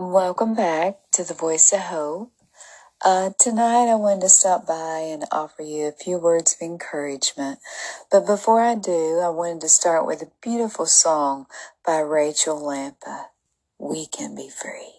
Welcome back to the Voice of Hope. Uh, tonight, I wanted to stop by and offer you a few words of encouragement. But before I do, I wanted to start with a beautiful song by Rachel Lampa We Can Be Free.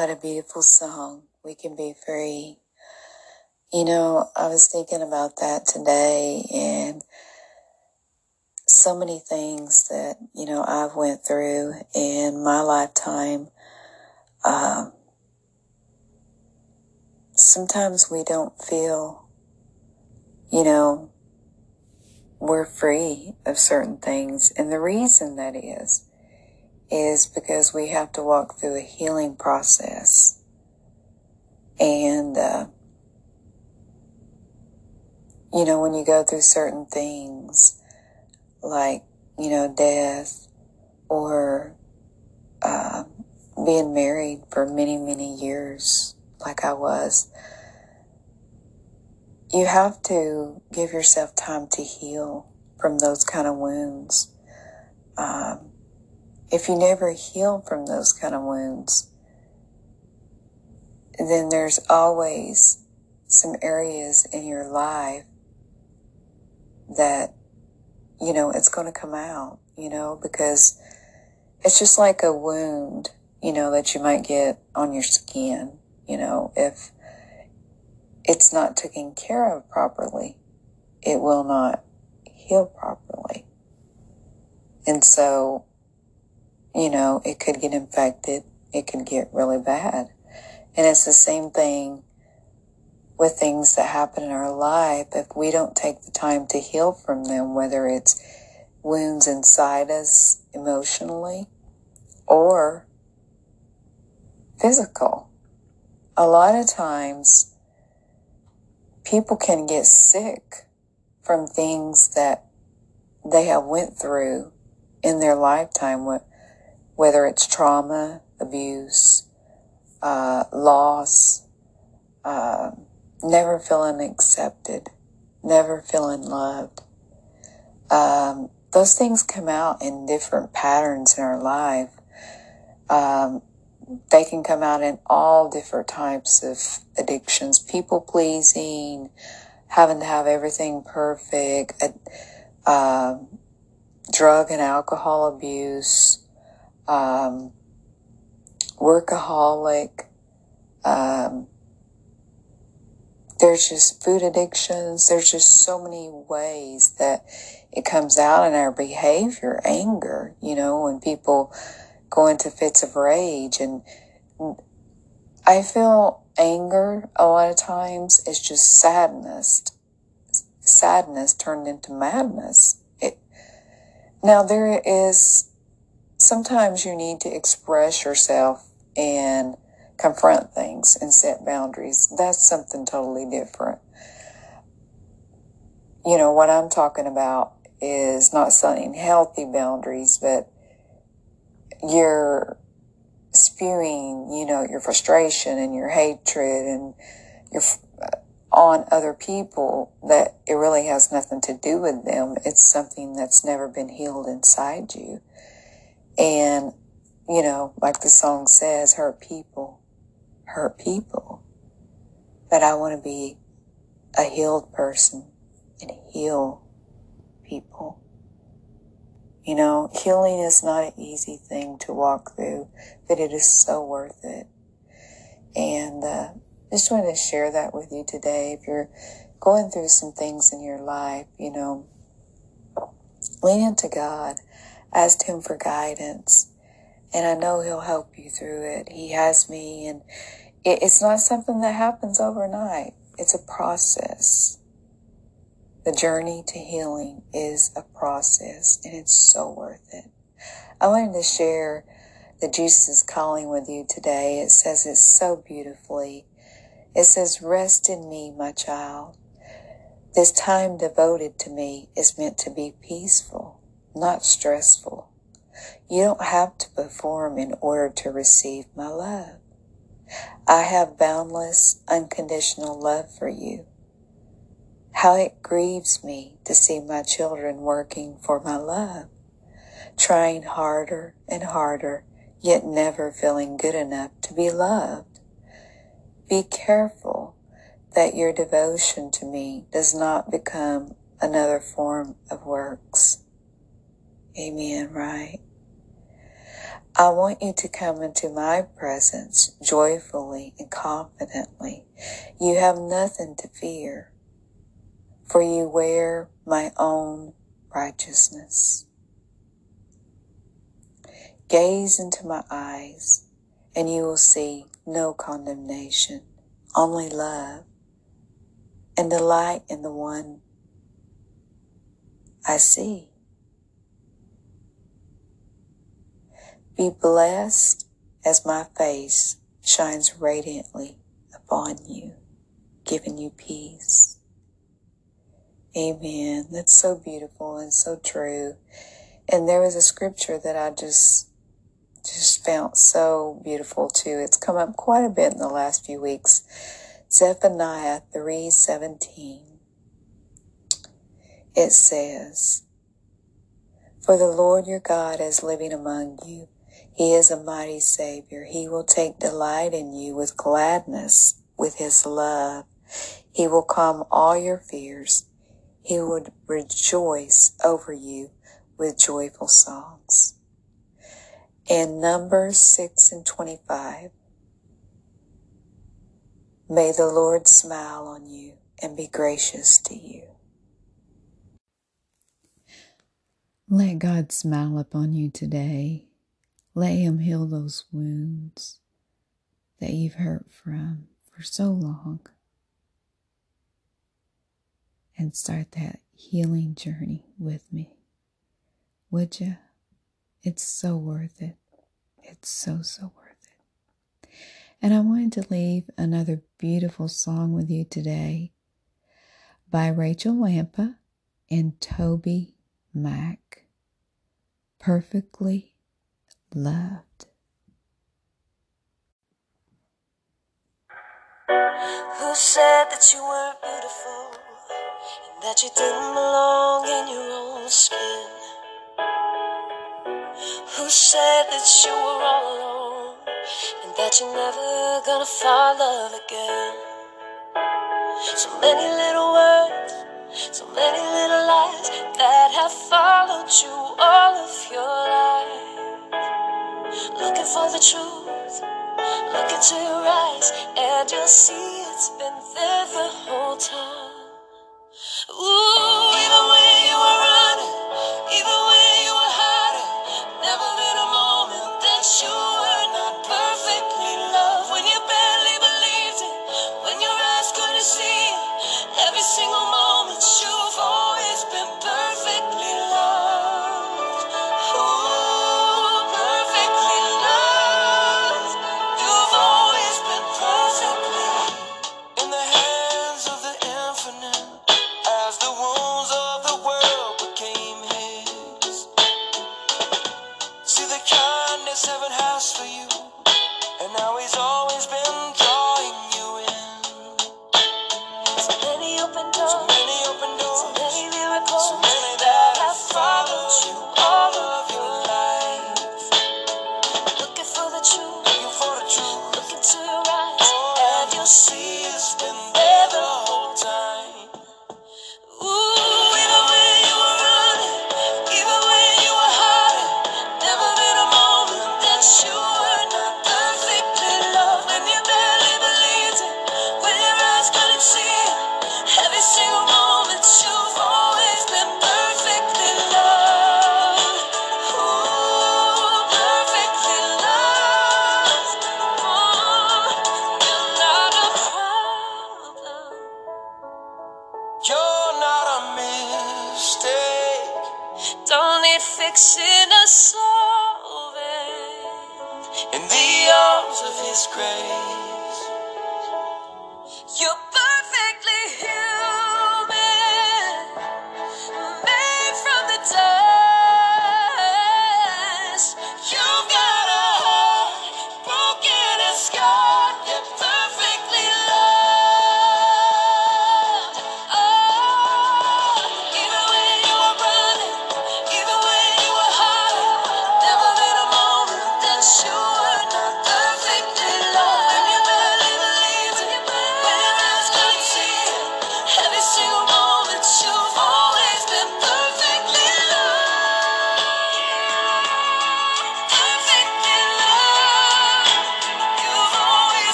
What a beautiful song. We can be free. You know, I was thinking about that today and so many things that, you know, I've went through in my lifetime. Um, sometimes we don't feel, you know, we're free of certain things. And the reason that is, is because we have to walk through a healing process. And, uh, you know, when you go through certain things like, you know, death or uh, being married for many, many years, like I was, you have to give yourself time to heal from those kind of wounds. Um, if you never heal from those kind of wounds, then there's always some areas in your life that, you know, it's going to come out, you know, because it's just like a wound, you know, that you might get on your skin, you know, if it's not taken care of properly, it will not heal properly. And so, you know, it could get infected. It could get really bad. And it's the same thing with things that happen in our life if we don't take the time to heal from them, whether it's wounds inside us emotionally or physical. A lot of times people can get sick from things that they have went through in their lifetime, whether it's trauma, abuse, uh, loss, uh, never feeling accepted, never feeling loved. Um, those things come out in different patterns in our life. Um, they can come out in all different types of addictions, people pleasing, having to have everything perfect, uh, drug and alcohol abuse, um, workaholic, um, there's just food addictions. There's just so many ways that it comes out in our behavior, anger, you know, when people go into fits of rage. And I feel anger a lot of times is just sadness, sadness turned into madness. It, now there is, sometimes you need to express yourself and confront things and set boundaries. That's something totally different. You know, what I'm talking about is not setting healthy boundaries, but you're spewing, you know, your frustration and your hatred and your uh, on other people that it really has nothing to do with them. It's something that's never been healed inside you. And, you know, like the song says, hurt people hurt people. But I want to be a healed person and heal people. You know, healing is not an easy thing to walk through, but it is so worth it. And uh, just wanted to share that with you today. If you're going through some things in your life, you know, lean into God, ask Him for guidance, and I know He'll help you through it. He has me, and it's not something that happens overnight. It's a process. The journey to healing is a process and it's so worth it. I wanted to share the Jesus is calling with you today. It says it so beautifully. It says, rest in me, my child. This time devoted to me is meant to be peaceful, not stressful. You don't have to perform in order to receive my love. I have boundless, unconditional love for you. How it grieves me to see my children working for my love, trying harder and harder, yet never feeling good enough to be loved. Be careful that your devotion to me does not become another form of works. Amen, right? I want you to come into my presence joyfully and confidently. You have nothing to fear, for you wear my own righteousness. Gaze into my eyes, and you will see no condemnation, only love, and delight in the one I see. Be blessed as my face shines radiantly upon you, giving you peace. Amen. That's so beautiful and so true. And there was a scripture that I just just found so beautiful too. It's come up quite a bit in the last few weeks. Zephaniah 3:17. It says, "For the Lord your God is living among you, he is a mighty Savior. He will take delight in you with gladness, with His love. He will calm all your fears. He would rejoice over you with joyful songs. In Numbers 6 and 25, may the Lord smile on you and be gracious to you. Let God smile upon you today. Let Him heal those wounds that you've hurt from for so long. and start that healing journey with me. Would you? It's so worth it. It's so, so worth it. And I wanted to leave another beautiful song with you today by Rachel Lampa and Toby Mac. Perfectly loved. Who said that you weren't beautiful and that you didn't belong in your own skin? Who said that you were all alone and that you're never gonna find love again? So many little words, so many little lies that have followed you all of your life. Looking for the truth, look into your eyes, and you'll see it's been there the whole time. Ooh,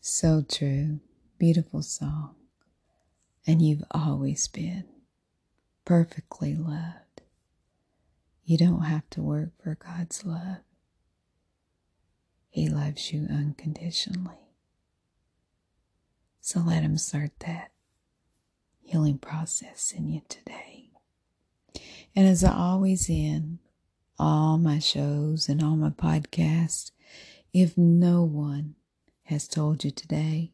So true. Beautiful song. And you've always been perfectly loved. You don't have to work for God's love. He loves you unconditionally. So let Him start that healing process in you today. And as I always end all my shows and all my podcasts, if no one has told you today,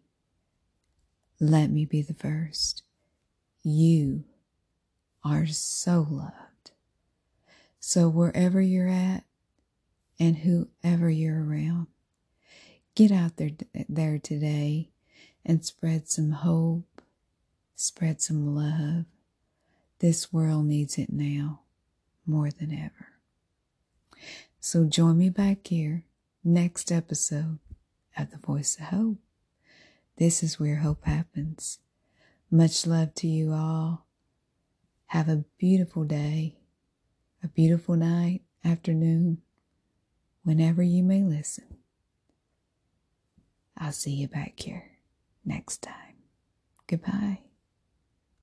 let me be the first. You are so loved. So wherever you're at and whoever you're around, get out there there today and spread some hope, spread some love. This world needs it now more than ever. So join me back here next episode of The Voice of Hope. This is where hope happens. Much love to you all. Have a beautiful day, a beautiful night, afternoon, whenever you may listen. I'll see you back here next time. Goodbye.